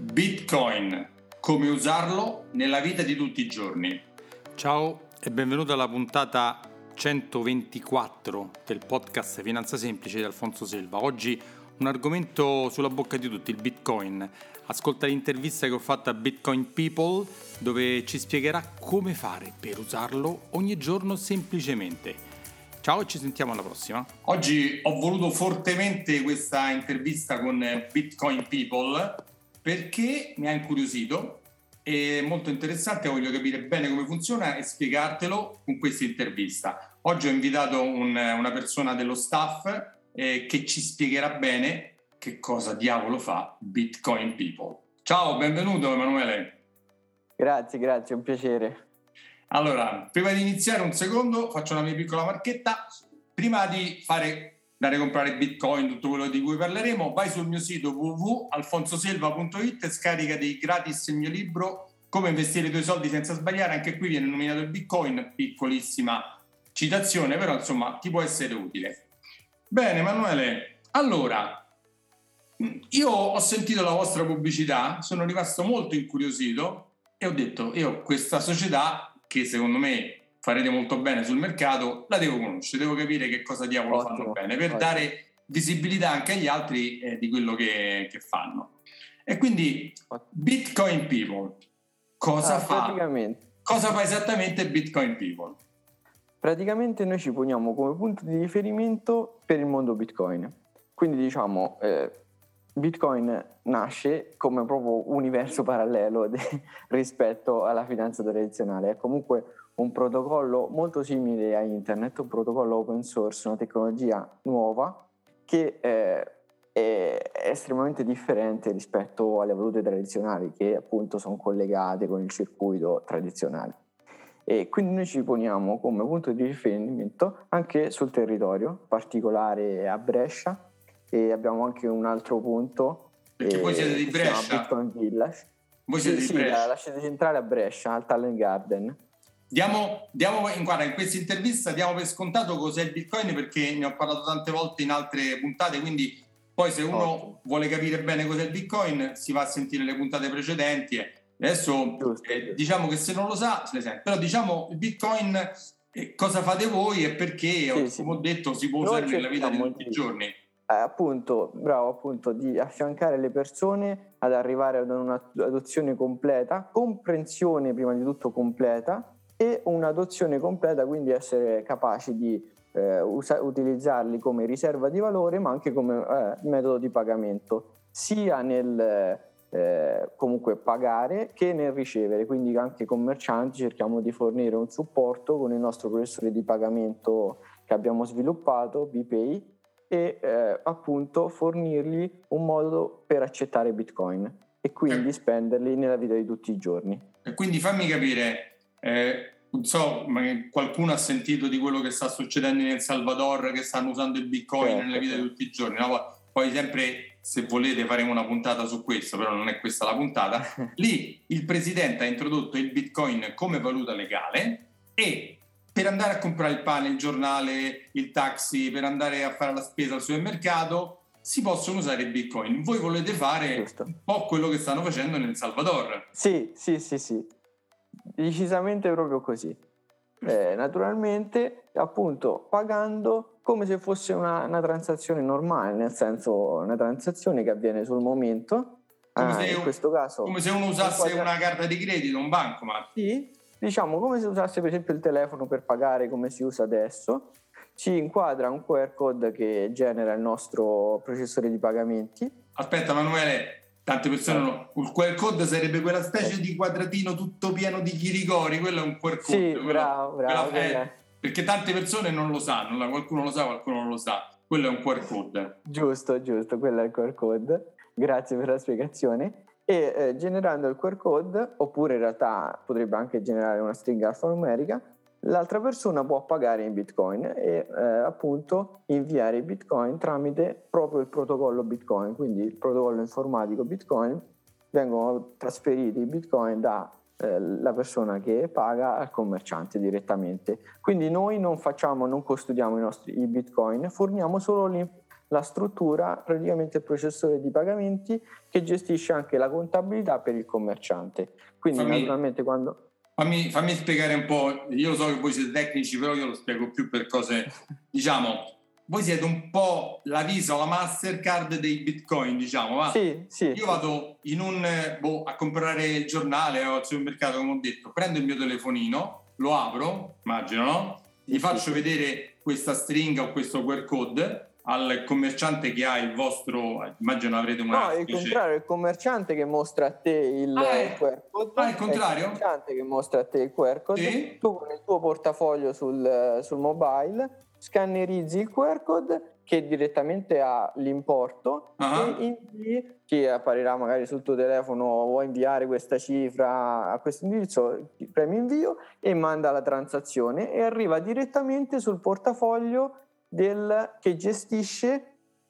Bitcoin, come usarlo nella vita di tutti i giorni. Ciao e benvenuto alla puntata 124 del podcast Finanza Semplice di Alfonso Selva. Oggi un argomento sulla bocca di tutti, il Bitcoin. Ascolta l'intervista che ho fatto a Bitcoin People dove ci spiegherà come fare per usarlo ogni giorno semplicemente. Ciao e ci sentiamo alla prossima. Oggi ho voluto fortemente questa intervista con Bitcoin People perché mi ha incuriosito, è molto interessante, voglio capire bene come funziona e spiegartelo con questa intervista. Oggi ho invitato un, una persona dello staff eh, che ci spiegherà bene che cosa diavolo fa Bitcoin People. Ciao, benvenuto Emanuele. Grazie, grazie, un piacere. Allora, prima di iniziare un secondo, faccio una mia piccola marchetta. Prima di fare andare a comprare bitcoin, tutto quello di cui parleremo, vai sul mio sito www.alfonsoselva.it e scaricati gratis il mio libro Come investire i tuoi soldi senza sbagliare. Anche qui viene nominato il bitcoin, piccolissima citazione, però insomma ti può essere utile. Bene, Emanuele, allora, io ho sentito la vostra pubblicità, sono rimasto molto incuriosito e ho detto, io questa società che secondo me farete molto bene sul mercato, la devo conoscere, devo capire che cosa diavolo ottimo, fanno bene per ottimo. dare visibilità anche agli altri eh, di quello che, che, fanno. E quindi Bitcoin People, cosa ah, fa? Cosa fa esattamente Bitcoin People? Praticamente noi ci poniamo come punto di riferimento per il mondo Bitcoin. Quindi diciamo, eh, Bitcoin nasce come proprio universo parallelo de- rispetto alla finanza tradizionale, è comunque un protocollo molto simile a internet, un protocollo open source, una tecnologia nuova che eh, è estremamente differente rispetto alle valute tradizionali che appunto sono collegate con il circuito tradizionale. E quindi noi ci poniamo come punto di riferimento anche sul territorio, particolare a Brescia, e abbiamo anche un altro punto. Perché voi siete di Brescia? Bitcoin Village. Voi siete sì, di Brescia? La, la sede centrale a Brescia, al Talent Garden. Diamo, diamo in, guarda, in questa intervista diamo per scontato cos'è il Bitcoin perché ne ho parlato tante volte in altre puntate, quindi poi se uno oh. vuole capire bene cos'è il Bitcoin si va a sentire le puntate precedenti. Adesso eh, diciamo che se non lo sa se le sente, però diciamo il Bitcoin eh, cosa fate voi e perché, sì, come sì. ho detto, si può usare nella vita di tutti i giorni eh, appunto, bravo, appunto, di affiancare le persone ad arrivare ad un'adozione completa, comprensione prima di tutto completa e un'adozione completa, quindi essere capaci di eh, usa- utilizzarli come riserva di valore, ma anche come eh, metodo di pagamento, sia nel eh, comunque pagare che nel ricevere. Quindi anche commercianti cerchiamo di fornire un supporto con il nostro processore di pagamento che abbiamo sviluppato, BPay, e eh, appunto fornirgli un modo per accettare Bitcoin e quindi eh. spenderli nella vita di tutti i giorni. E quindi fammi capire, eh, non so, qualcuno ha sentito di quello che sta succedendo in El Salvador, che stanno usando il Bitcoin certo, nella vita certo. di tutti i giorni, no? Poi sempre, se volete, faremo una puntata su questo, però non è questa la puntata. Lì il presidente ha introdotto il Bitcoin come valuta legale e per andare a comprare il pane, il giornale, il taxi, per andare a fare la spesa al supermercato, si possono usare i bitcoin. Voi volete fare Giusto. un po' quello che stanno facendo nel Salvador. Sì, sì, sì, sì. Decisamente proprio così. Eh, naturalmente, appunto, pagando come se fosse una, una, transazione normale, nel senso una transazione che avviene sul momento. Come, ah, se, in questo caso, come se uno usasse una carta di credito, un bancomat. Sì, diciamo come se usasse per esempio il telefono per pagare come si usa adesso, ci inquadra un QR code che genera il nostro processore di pagamenti. Aspetta Emanuele, tante persone non... Il QR code sarebbe quella specie di quadratino tutto pieno di chiricori, quello è un QR code. Sì, quello, bravo, bravo. È... perché tante persone non lo sanno, qualcuno lo sa, qualcuno non lo sa. Quello è un QR code. Giusto, giusto, quello è il QR code. Grazie per la spiegazione e eh, generando il QR code, oppure in realtà potrebbe anche generare una stringa alfanumerica, l'altra persona può pagare in Bitcoin e eh, appunto inviare i Bitcoin tramite proprio il protocollo Bitcoin, quindi il protocollo informatico Bitcoin, vengono trasferiti i Bitcoin dalla eh, persona che paga al commerciante direttamente. Quindi noi non facciamo, non custodiamo i nostri i Bitcoin, forniamo solo la struttura, praticamente il processore di pagamenti che gestisce anche la contabilità per il commerciante. Quindi fammi, naturalmente quando... Fammi, fammi spiegare un po', io so che voi siete tecnici, però io lo spiego più per cose, diciamo, voi siete un po' la Visa o la Mastercard dei Bitcoin, diciamo. Ma sì, sì. Io vado in un, boh, a comprare il giornale o al supermercato, come ho detto, prendo il mio telefonino, lo apro, immagino, no? Gli faccio vedere questa stringa o questo QR code al commerciante che ha il vostro immagino avrete una no il contrario è il commerciante che mostra a te il ah, è, QR code ah, il contrario? è il commerciante che mostra a te il QR code sì? tu con il tuo portafoglio sul, sul mobile scannerizzi il QR code che direttamente ha l'importo uh-huh. e invii, che apparirà magari sul tuo telefono, vuoi inviare questa cifra a questo indirizzo, premi invio e manda la transazione e arriva direttamente sul portafoglio del, che gestisce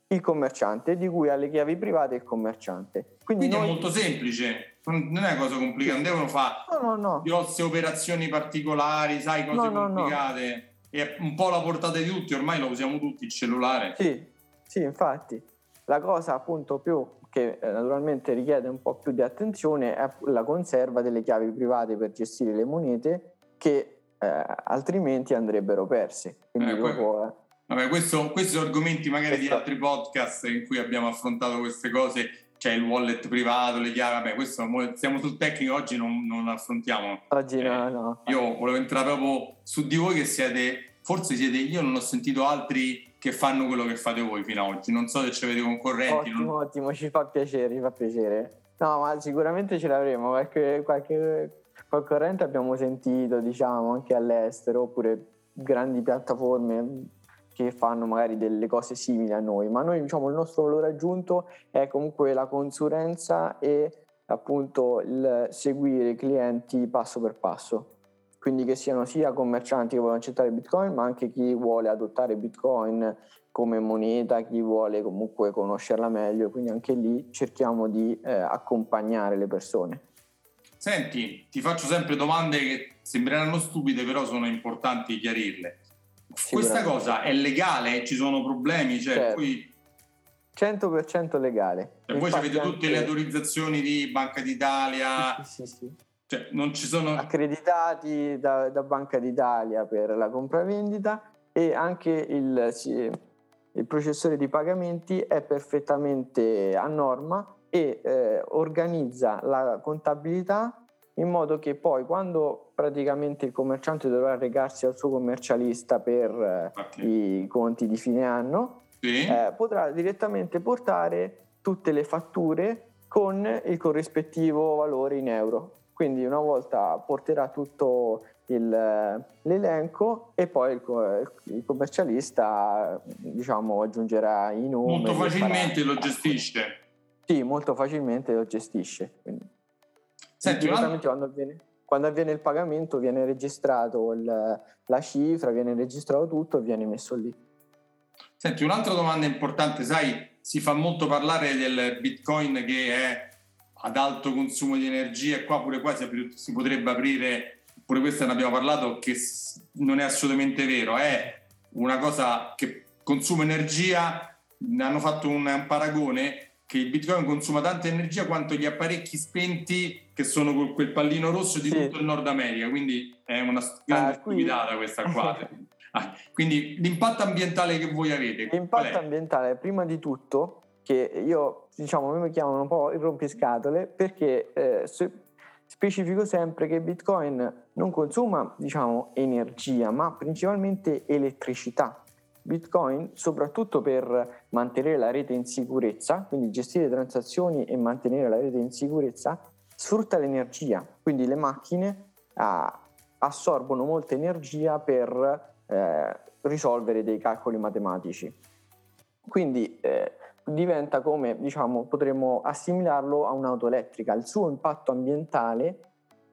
il commerciante, di cui ha le chiavi private il commerciante. Quindi, Quindi noi... è molto semplice, non è una cosa complicata, non devono fare no, no, no. grosse operazioni particolari, sai, cose complicate è un po' la portata di tutti, ormai lo usiamo tutti il cellulare. Sì, sì, infatti. La cosa appunto più che eh, naturalmente richiede un po' più di attenzione è la conserva delle chiavi private per gestire le monete che eh, altrimenti andrebbero perse. Quindi eh, dopo, eh, Vabbè, questo, questi sono argomenti magari questo... di altri podcast in cui abbiamo affrontato queste cose c'è il wallet privato, le chiavi, vabbè, questo siamo sul tecnico, oggi non, non affrontiamo. Oggi eh, no, no. Io volevo entrare proprio su di voi che siete, forse siete, io non ho sentito altri che fanno quello che fate voi fino ad oggi, non so se ci avete concorrenti. Ottimo, non... ottimo, ci fa piacere, ci fa piacere. No, ma sicuramente ce l'avremo, perché qualche concorrente abbiamo sentito, diciamo, anche all'estero, oppure grandi piattaforme che fanno magari delle cose simili a noi, ma noi diciamo il nostro valore aggiunto è comunque la consulenza e appunto il seguire i clienti passo per passo. Quindi che siano sia commercianti che vogliono accettare Bitcoin, ma anche chi vuole adottare Bitcoin come moneta, chi vuole comunque conoscerla meglio, quindi anche lì cerchiamo di eh, accompagnare le persone. Senti, ti faccio sempre domande che sembreranno stupide, però sono importanti chiarirle. Questa cosa è legale? Ci sono problemi? Cioè, certo. poi... 100% legale. E voi avete tutte le autorizzazioni di Banca d'Italia? Sì, sì, sì. Cioè, non ci sono... Accreditati da, da Banca d'Italia per la compravendita e anche il, sì, il processore di pagamenti è perfettamente a norma e eh, organizza la contabilità in modo che poi quando praticamente il commerciante dovrà recarsi al suo commercialista per eh, i conti di fine anno, sì. eh, potrà direttamente portare tutte le fatture con il corrispettivo valore in euro. Quindi una volta porterà tutto il, l'elenco e poi il, il, commercialista diciamo aggiungerà i numeri. Molto facilmente lo gestisce. Sì, molto facilmente lo gestisce. Quindi Senti, direttamente quando avviene, quando avviene, il pagamento viene registrato il, la cifra, viene registrato tutto e viene messo lì. Senti, un'altra domanda importante, sai, si fa molto parlare del Bitcoin che è ad alto consumo di energia e qua pure qua si, potrebbe aprire, pure questo ne abbiamo parlato, che non è assolutamente vero, è una cosa che consuma energia, hanno fatto un paragone che il Bitcoin consuma tanta energia quanto gli apparecchi spenti che sono con quel pallino rosso di sì. tutto il Nord America, quindi è una grande ah, stupidata questa qua. ah, quindi l'impatto ambientale che voi avete? L'impatto ambientale, prima di tutto, che io diciamo mi chiamano un po' il rompiscatole perché eh, specifico sempre che Bitcoin non consuma diciamo energia ma principalmente elettricità Bitcoin, soprattutto per mantenere la rete in sicurezza, quindi gestire transazioni e mantenere la rete in sicurezza, sfrutta l'energia. Quindi le macchine ah, assorbono molta energia per eh, risolvere dei calcoli matematici. Quindi eh, diventa come, diciamo, potremmo assimilarlo a un'auto elettrica. Il suo impatto ambientale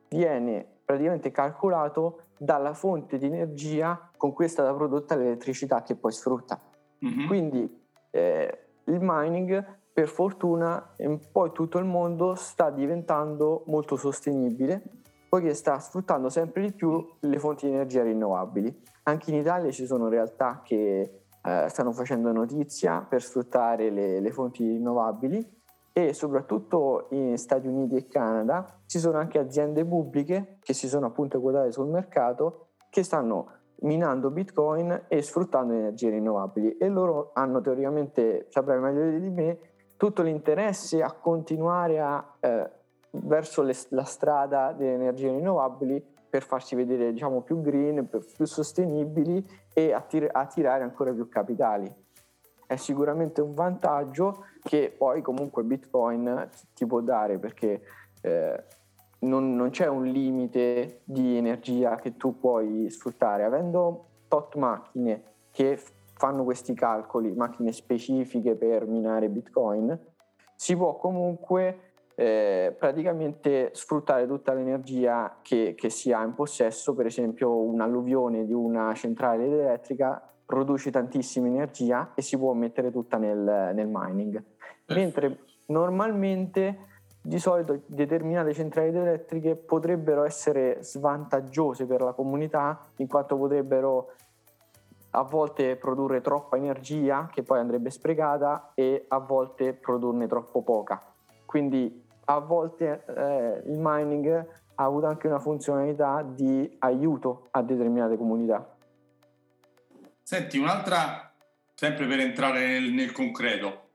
viene praticamente calcolato dalla fonte di energia con cui è stata prodotta l'elettricità che poi sfrutta. Mm-hmm. Quindi eh, il mining per fortuna in poi tutto il mondo sta diventando molto sostenibile poiché sta sfruttando sempre di più le fonti di energia rinnovabili. Anche in Italia ci sono realtà che eh, stanno facendo notizia per sfruttare le, le fonti rinnovabili e soprattutto in Stati Uniti e Canada ci sono anche aziende pubbliche che si sono appunto quotate sul mercato che stanno minando bitcoin e sfruttando energie rinnovabili e loro hanno teoricamente, saprai meglio di me, tutto l'interesse a continuare a, eh, verso le, la strada delle energie rinnovabili per farsi vedere diciamo, più green, più sostenibili e attir- attirare ancora più capitali. È sicuramente un vantaggio che poi comunque Bitcoin ti può dare perché eh, non, non, c'è un limite di energia che tu puoi sfruttare. Avendo tot macchine che fanno questi calcoli, macchine specifiche per minare Bitcoin, si può comunque eh, praticamente sfruttare tutta l'energia che, che, si ha in possesso, per esempio un'alluvione di una centrale elettrica produce tantissima energia e si può mettere tutta nel, nel mining. Mentre normalmente di solito determinate centrali elettriche potrebbero essere svantaggiose per la comunità in quanto potrebbero a volte produrre troppa energia che poi andrebbe sprecata e a volte produrne troppo poca. Quindi a volte eh, il mining ha avuto anche una funzionalità di aiuto a determinate comunità. Senti, un'altra, sempre per entrare nel, nel concreto,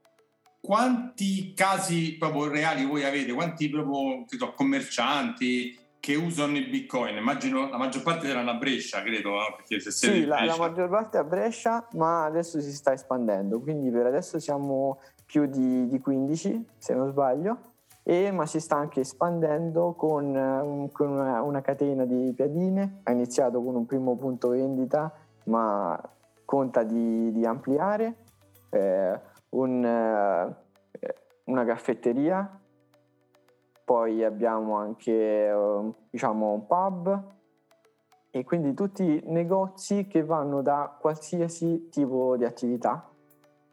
quanti casi proprio reali voi avete? Quanti proprio so, commercianti che usano il bitcoin? Immagino la maggior parte saranno a Brescia, credo, no? Perché se sì, la, la, maggior parte è a Brescia, ma adesso si sta espandendo, quindi per adesso siamo più di, di 15, se non sbaglio e, ma si sta anche espandendo con, un, con una, una, catena di piadine. Ha iniziato con un primo punto vendita, ma conta di, di ampliare. Eh, un, eh, una caffetteria, poi abbiamo anche eh, diciamo, un pub e quindi tutti negozi che vanno da qualsiasi tipo di attività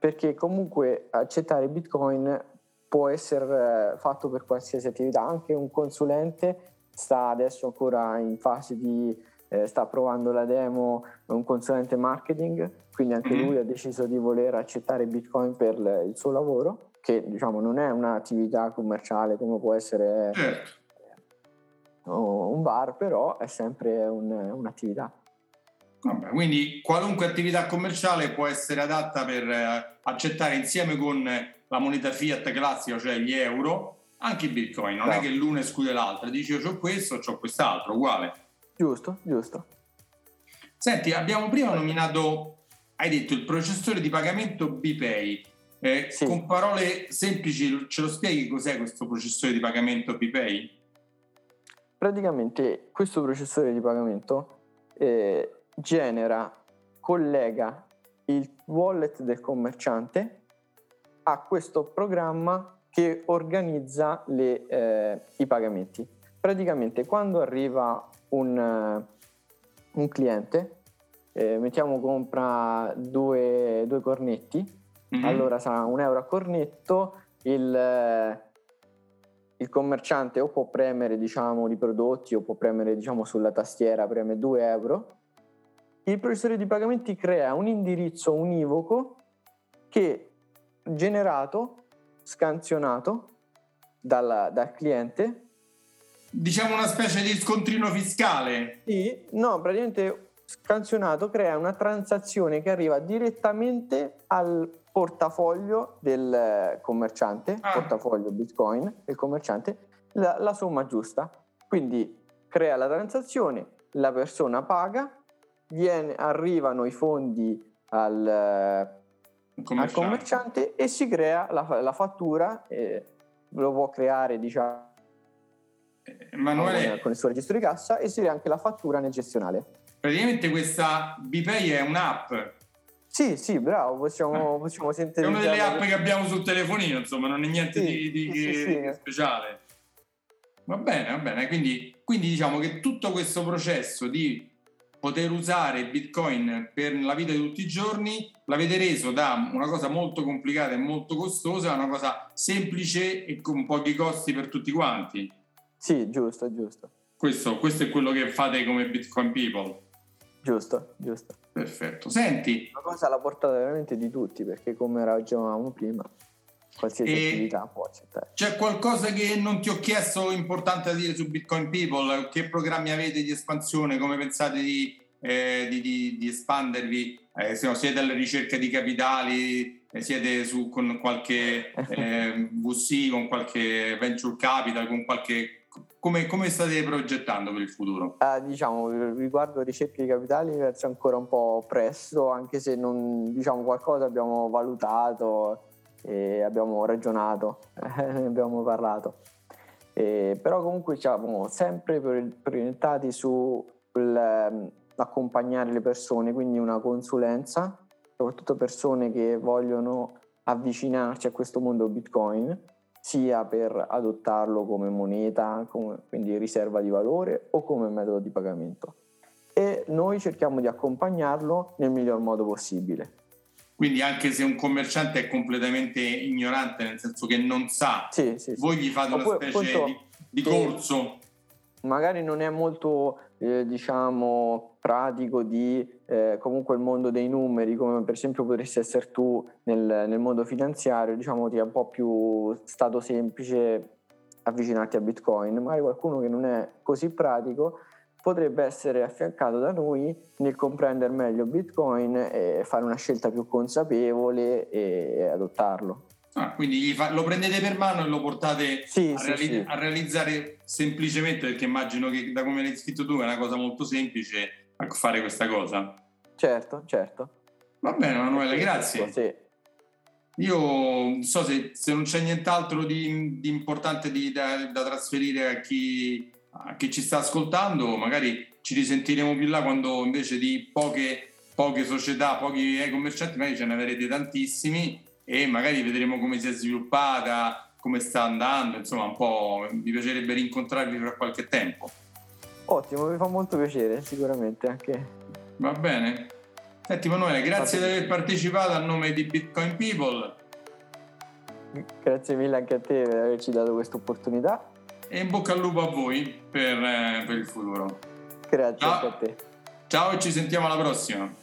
perché comunque accettare bitcoin può essere eh, fatto per qualsiasi attività, anche un consulente sta adesso ancora in fase di, eh, sta provando la demo, un consulente marketing, quindi anche mm-hmm. lui ha deciso di voler accettare Bitcoin per l- il suo lavoro, che diciamo non è un'attività commerciale come può essere certo. un bar, però è sempre un, un'attività. Vabbè, quindi qualunque attività commerciale può essere adatta per eh, accettare insieme con la moneta fiat classica, cioè gli euro, anche i bitcoin. Non no. è che l'uno esclude l'altro, dici io ho questo, ho quest'altro, uguale. Giusto, giusto. Senti, abbiamo prima nominato, hai detto, il processore di pagamento BPay. Eh, sì. Con parole semplici, ce lo spieghi cos'è questo processore di pagamento BPay? Praticamente questo processore di pagamento eh, genera, collega il wallet del commerciante a questo programma che organizza le, eh, i pagamenti. Praticamente quando arriva un, uh, un cliente, eh, mettiamo compra due, due cornetti, mm-hmm. allora sarà un euro a cornetto, il, eh, il commerciante o può premere diciamo di prodotti o può premere diciamo sulla tastiera, preme 2 euro. Il professore di pagamenti crea un indirizzo univoco che generato, scansionato dalla, dal cliente. Diciamo una specie di scontrino fiscale. Sì, no, praticamente scansionato crea una transazione che arriva direttamente al portafoglio del commerciante, ah. portafoglio Bitcoin del commerciante, la, la somma giusta. Quindi crea la transazione, la persona paga, viene, arrivano i fondi al, commerciante. al commerciante e si crea la, la fattura, eh, lo può creare diciamo Emanuele, con il suo registro di cassa e si anche la fattura nel gestionale. Praticamente questa BPay è un'app. Sì, sì, bravo, possiamo, eh. possiamo sentire. È una delle app che abbiamo sul telefonino, insomma, non è niente sì, di, di, sì, sì, speciale. Va bene, va bene. Quindi, quindi diciamo che tutto questo processo di poter usare Bitcoin per la vita di tutti i giorni, l'avete reso da una cosa molto complicata e molto costosa a una cosa semplice e con pochi costi per tutti quanti. Sì, giusto, giusto. Questo, questo è quello che fate come Bitcoin People. Giusto, giusto. Perfetto. Senti. Una cosa alla portata veramente di tutti, perché come ragionavamo prima, qualsiasi e attività può accettare. C'è qualcosa che non ti ho chiesto importante da dire su Bitcoin People? Che programmi avete di espansione? Come pensate di, eh, di, di, di espandervi? Eh, se no, siete alla ricerca di capitali? Eh, siete su, con qualche eh, VC, con qualche venture capital, con qualche come, come, state progettando per il futuro? Eh, diciamo, riguardo ricerche di capitali verso ancora un po' presto, anche se non, diciamo, qualcosa abbiamo valutato e abbiamo ragionato, ne abbiamo parlato. E, però comunque siamo sempre proiettati su ehm, le persone, quindi una consulenza, soprattutto persone che vogliono avvicinarci a questo mondo Bitcoin sia per adottarlo come moneta, come, quindi riserva di valore o come metodo di pagamento. E noi cerchiamo di accompagnarlo nel miglior modo possibile. Quindi anche se un commerciante è completamente ignorante, nel senso che non sa, sì, sì, voi gli fate una specie appunto, di, di corso. Magari non è molto, eh, diciamo, pratico di eh, comunque il mondo dei numeri, come per esempio potresti essere tu nel, nel mondo finanziario, diciamo ti è un po' più stato semplice avvicinarti a Bitcoin, magari qualcuno che non è così pratico potrebbe essere affiancato da noi nel comprendere meglio Bitcoin e fare una scelta più consapevole e adottarlo. Ah, quindi fa, lo prendete per mano e lo portate sì, a, sì, reali- sì. a, realizzare semplicemente, perché immagino che da come l'hai scritto tu è una cosa molto semplice a fare questa cosa. Certo, certo. Va bene Emanuele, grazie. Io non so se, se, non c'è nient'altro di, di importante di, da, da, trasferire a chi, a chi, ci sta ascoltando, magari ci risentiremo più là quando invece di poche, poche società, pochi commercianti, magari ce ne avrete tantissimi e magari vedremo come si è sviluppata, come sta andando, insomma un po' mi piacerebbe rincontrarvi fra qualche tempo. Ottimo, mi fa molto piacere, sicuramente anche. Va bene. Senti Emanuele, grazie di aver partecipato a nome di Bitcoin People. Grazie mille anche a te per averci dato questa opportunità. E in bocca al lupo a voi per, eh, per il futuro. Grazie Ciao. anche a te. Ciao e ci sentiamo alla prossima.